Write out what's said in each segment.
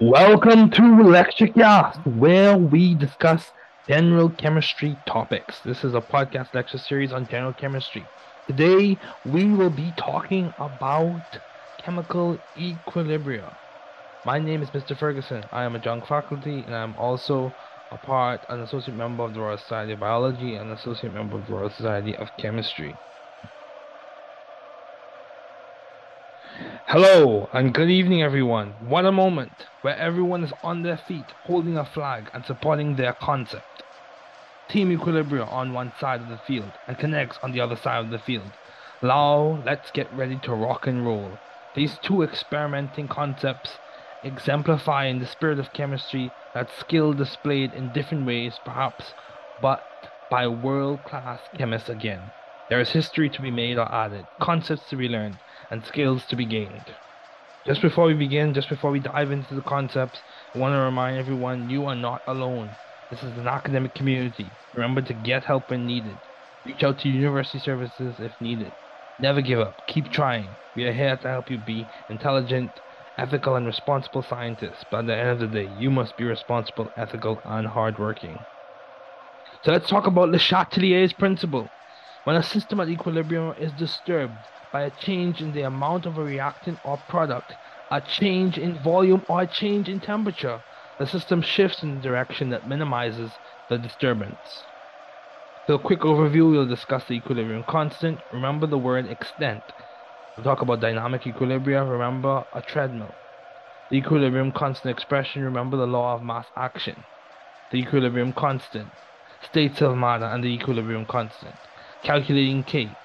Welcome to Lecture Cast, where we discuss general chemistry topics. This is a podcast lecture series on general chemistry. Today, we will be talking about chemical equilibria. My name is Mr. Ferguson. I am a young faculty, and I'm also a part, an associate member of the Royal Society of Biology, and an associate member of the Royal Society of Chemistry. Hello and good evening, everyone. What a moment where everyone is on their feet, holding a flag and supporting their concept. Team Equilibria on one side of the field and Kinetics on the other side of the field. Now, let's get ready to rock and roll. These two experimenting concepts exemplify in the spirit of chemistry that skill displayed in different ways, perhaps, but by world class chemists again. There is history to be made or added, concepts to be learned and skills to be gained. Just before we begin, just before we dive into the concepts, I want to remind everyone you are not alone. This is an academic community. Remember to get help when needed. Reach out to university services if needed. Never give up. Keep trying. We are here to help you be intelligent, ethical, and responsible scientists. But at the end of the day, you must be responsible, ethical, and hardworking. So let's talk about Le Chatelier's principle. When a system at equilibrium is disturbed, by a change in the amount of a reactant or product, a change in volume, or a change in temperature. The system shifts in the direction that minimizes the disturbance. So a quick overview, we'll discuss the equilibrium constant. Remember the word extent. We'll talk about dynamic equilibria. Remember a treadmill. The equilibrium constant expression. Remember the law of mass action. The equilibrium constant. States of matter and the equilibrium constant. Calculating K.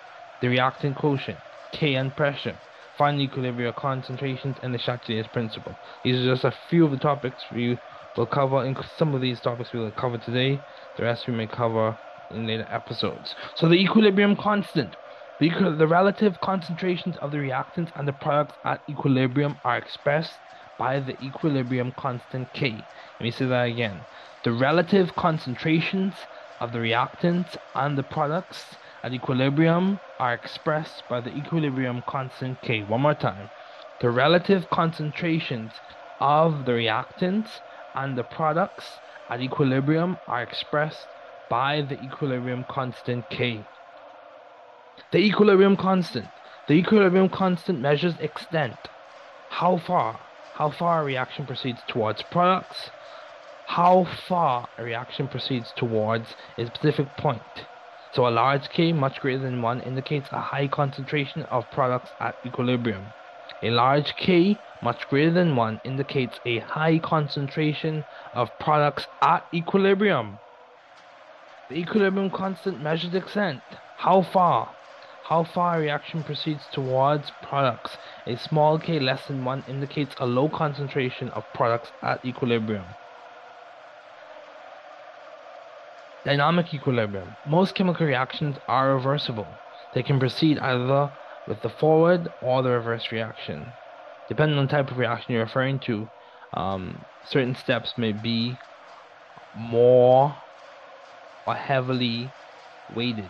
The reaction quotient. K and pressure, find equilibrium concentrations, and Le Chatelier's principle. These are just a few of the topics we will cover. In some of these topics we will cover today. The rest we may cover in later episodes. So the equilibrium constant. The, the relative concentrations of the reactants and the products at equilibrium are expressed by the equilibrium constant K. Let me say that again. The relative concentrations of the reactants and the products at equilibrium are expressed by the equilibrium constant K. One more time. The relative concentrations of the reactants and the products at equilibrium are expressed by the equilibrium constant K. The equilibrium constant. The equilibrium constant measures extent. How far? How far a reaction proceeds towards products. How far a reaction proceeds towards a specific point. So a large K much greater than 1 indicates a high concentration of products at equilibrium. A large K much greater than 1 indicates a high concentration of products at equilibrium. The equilibrium constant measures extent. How far? How far a reaction proceeds towards products. A small k less than 1 indicates a low concentration of products at equilibrium. Dynamic equilibrium. Most chemical reactions are reversible. They can proceed either with the forward or the reverse reaction. Depending on the type of reaction you're referring to, um, certain steps may be more or heavily weighted.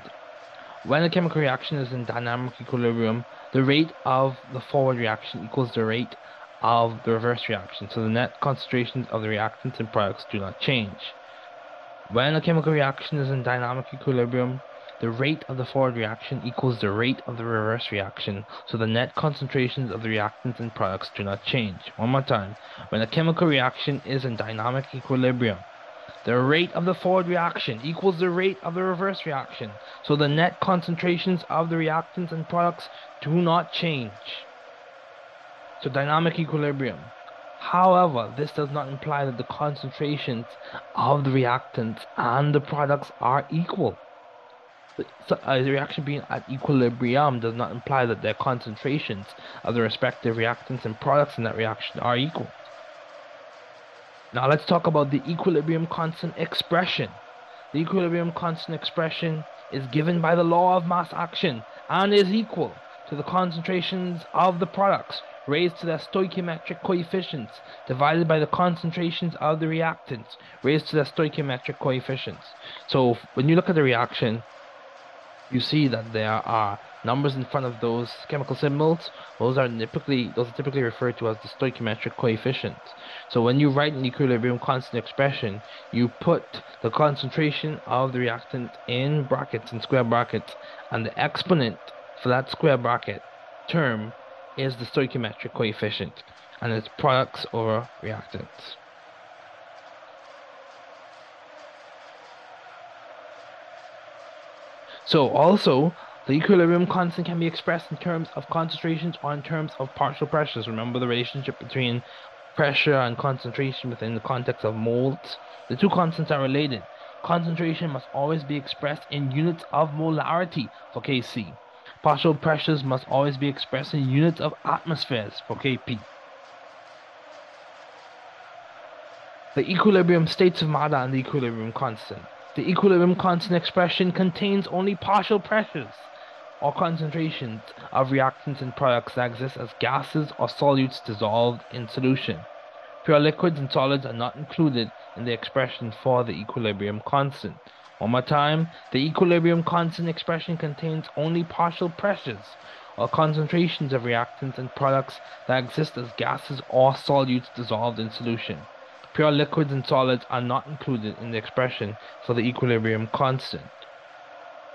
When a chemical reaction is in dynamic equilibrium, the rate of the forward reaction equals the rate of the reverse reaction, so the net concentrations of the reactants and products do not change. When a chemical reaction is in dynamic equilibrium, the rate of the forward reaction equals the rate of the reverse reaction, so the net concentrations of the reactants and products do not change. One more time. When a chemical reaction is in dynamic equilibrium, the rate of the forward reaction equals the rate of the reverse reaction, so the net concentrations of the reactants and products do not change. So dynamic equilibrium. However, this does not imply that the concentrations of the reactants and the products are equal. So uh, a reaction being at equilibrium does not imply that their concentrations of the respective reactants and products in that reaction are equal. Now let's talk about the equilibrium constant expression. The equilibrium constant expression is given by the law of mass action and is equal to the concentrations of the products raised to their stoichiometric coefficients divided by the concentrations of the reactants raised to their stoichiometric coefficients. So when you look at the reaction, you see that there are numbers in front of those chemical symbols, those are typically those are typically referred to as the stoichiometric coefficients. So when you write an equilibrium constant expression, you put the concentration of the reactant in brackets in square brackets, and the exponent for that square bracket term is the stoichiometric coefficient, and it's products or reactants. So also, the equilibrium constant can be expressed in terms of concentrations or in terms of partial pressures. Remember the relationship between pressure and concentration within the context of moles? The two constants are related. Concentration must always be expressed in units of molarity for Kc. Partial pressures must always be expressed in units of atmospheres for Kp. The equilibrium states of matter and the equilibrium constant. The equilibrium constant expression contains only partial pressures or concentrations of reactants and products that exist as gases or solutes dissolved in solution. Pure liquids and solids are not included in the expression for the equilibrium constant. One more time, the equilibrium constant expression contains only partial pressures or concentrations of reactants and products that exist as gases or solutes dissolved in solution. Pure liquids and solids are not included in the expression for the equilibrium constant.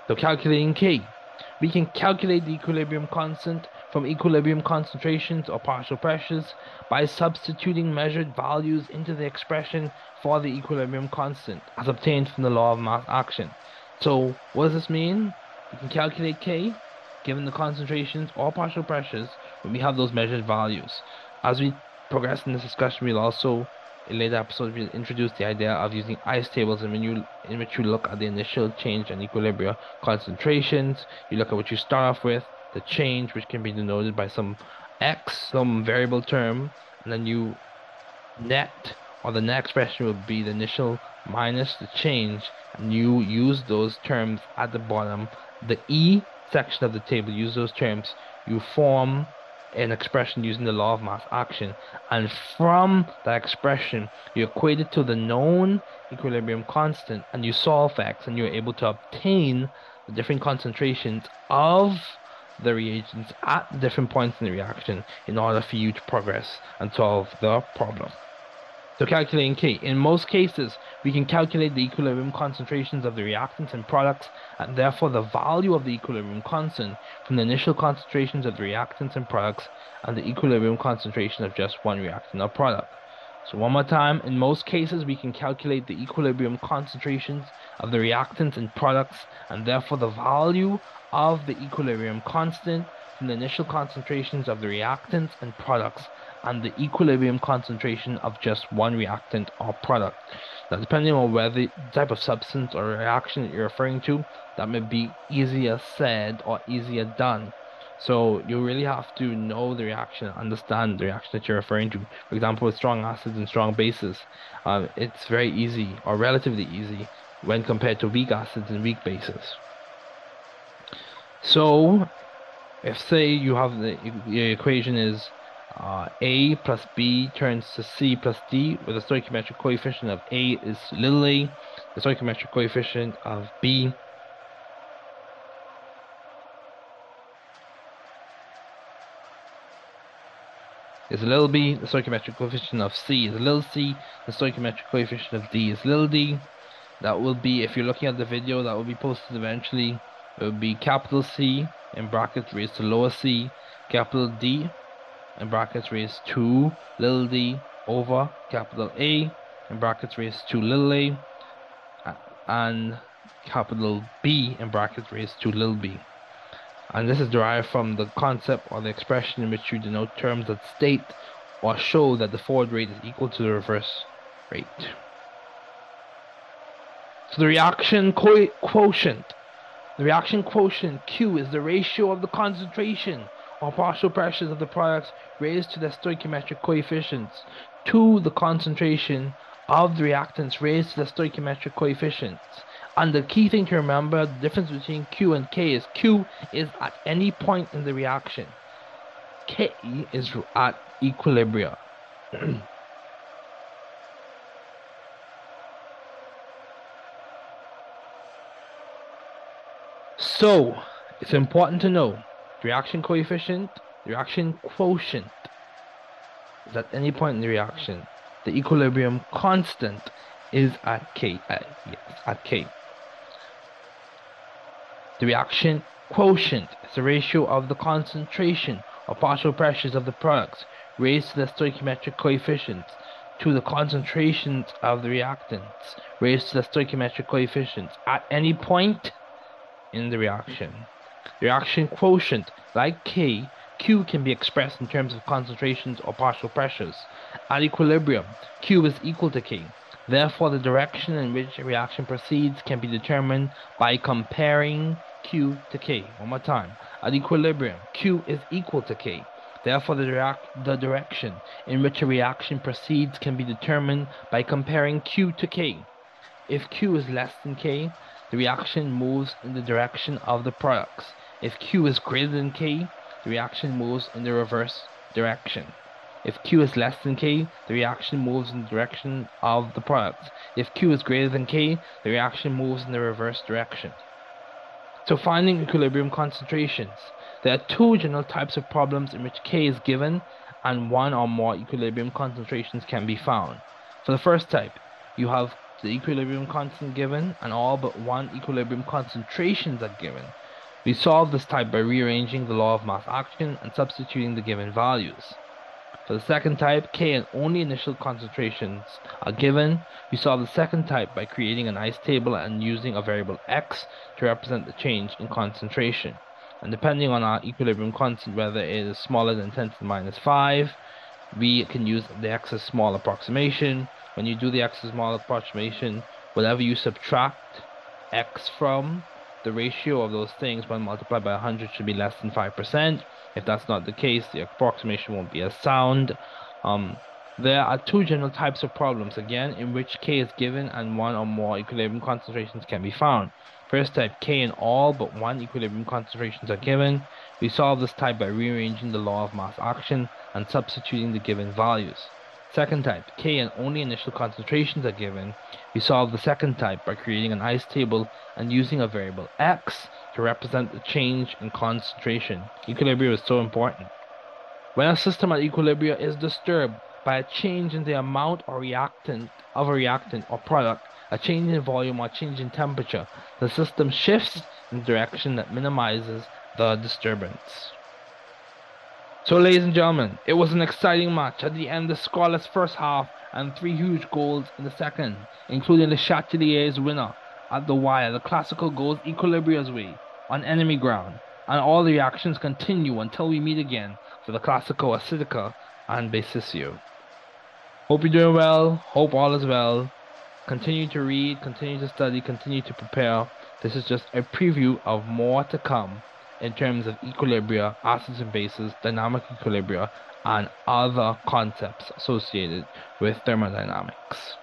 So calculating K. We can calculate the equilibrium constant from equilibrium concentrations or partial pressures by substituting measured values into the expression for the equilibrium constant as obtained from the law of mass action. So what does this mean? We can calculate K given the concentrations or partial pressures when we have those measured values. As we progress in this discussion, we'll also in later episodes, we'll introduce the idea of using ice tables in, when you, in which you look at the initial change and equilibrium concentrations. You look at what you start off with, the change, which can be denoted by some x, some variable term, and then you net, or the net expression would be the initial minus the change, and you use those terms at the bottom. The E section of the table, use those terms. You form an expression using the law of mass action. And from that expression, you equate it to the known equilibrium constant and you solve x and you're able to obtain the different concentrations of the reagents at different points in the reaction in order for you to progress and solve the problem. So calculating K. In most cases, we can calculate the equilibrium concentrations of the reactants and products, and therefore the value of the equilibrium constant from the initial concentrations of the reactants and products and the equilibrium concentration of just one reactant or product. So one more time, in most cases we can calculate the equilibrium concentrations of the reactants and products and therefore the value of the equilibrium constant from the initial concentrations of the reactants and products and the equilibrium concentration of just one reactant or product. Now, depending on whether type of substance or reaction that you're referring to, that may be easier said or easier done. So you really have to know the reaction, understand the reaction that you're referring to. For example, with strong acids and strong bases, um, it's very easy or relatively easy when compared to weak acids and weak bases. So, if say you have the, the equation is uh, A plus B turns to C plus D, where the stoichiometric coefficient of A is little a, the stoichiometric coefficient of B is little b, the stoichiometric coefficient of C is little c, the stoichiometric coefficient of D is little d. That will be, if you're looking at the video that will be posted eventually, it will be capital C in brackets raised to lower c, capital D in brackets raised to little d over capital A in brackets raised to little a and capital B in brackets raised to little b. And this is derived from the concept or the expression in which you denote terms that state or show that the forward rate is equal to the reverse rate. So the reaction co quotient, the reaction quotient Q is the ratio of the concentration or partial pressures of the products raised to their stoichiometric coefficients to the concentration of the reactants raised to the stoichiometric coefficients. And the key thing to remember, the difference between Q and K is Q is at any point in the reaction. K is at equilibrium. so, It's important to know reaction coefficient, reaction quotient is at any point in the reaction. The equilibrium constant is at K. Uh, yes, at K. The reaction quotient is the ratio of the concentration or partial pressures of the products raised to the stoichiometric coefficients to the concentrations of the reactants raised to the stoichiometric coefficients at any point in the reaction. The reaction quotient, like K, Q can be expressed in terms of concentrations or partial pressures. At equilibrium, Q is equal to K. Therefore, the direction in which a reaction proceeds can be determined by comparing Q to K. One more time. At equilibrium, Q is equal to K. Therefore, the, direct, the direction in which a reaction proceeds can be determined by comparing Q to K. If Q is less than K, the reaction moves in the direction of the products. If Q is greater than K, the reaction moves in the reverse direction. If Q is less than K, the reaction moves in the direction of the product. If Q is greater than K, the reaction moves in the reverse direction. So finding equilibrium concentrations. There are two general types of problems in which K is given and one or more equilibrium concentrations can be found. For the first type, you have the equilibrium constant given and all but one equilibrium concentrations are given. We solve this type by rearranging the law of mass action and substituting the given values. For the second type, K and only initial concentrations are given. We solve the second type by creating an ice table and using a variable x to represent the change in concentration and depending on our equilibrium constant whether it is smaller than 10 to the minus 5 we can use the x as small approximation when you do the x as small approximation whatever you subtract x from the ratio of those things when multiplied by 100 should be less than 5% if that's not the case the approximation won't be as sound um, there are two general types of problems again in which k is given and one or more equilibrium concentrations can be found First type K and all but one equilibrium concentrations are given. We solve this type by rearranging the law of mass action and substituting the given values. Second type, K and only initial concentrations are given. We solve the second type by creating an ice table and using a variable x to represent the change in concentration. Equilibrium is so important. When a system at equilibrium is disturbed by a change in the amount or reactant of a reactant or product, a change in volume or change in temperature, the system shifts in a direction that minimizes the disturbance. So ladies and gentlemen, it was an exciting match. At the end, of the scoreless first half and three huge goals in the second, including the Chatelier's winner at the wire. The classical goals Equilibria's way on enemy ground, and all the reactions continue until we meet again for the classical Acidica and Basisio. Hope you're doing well. Hope all is well continue to read, continue to study, continue to prepare. This is just a preview of more to come in terms of equilibria, acids and bases, dynamic equilibria, and other concepts associated with thermodynamics.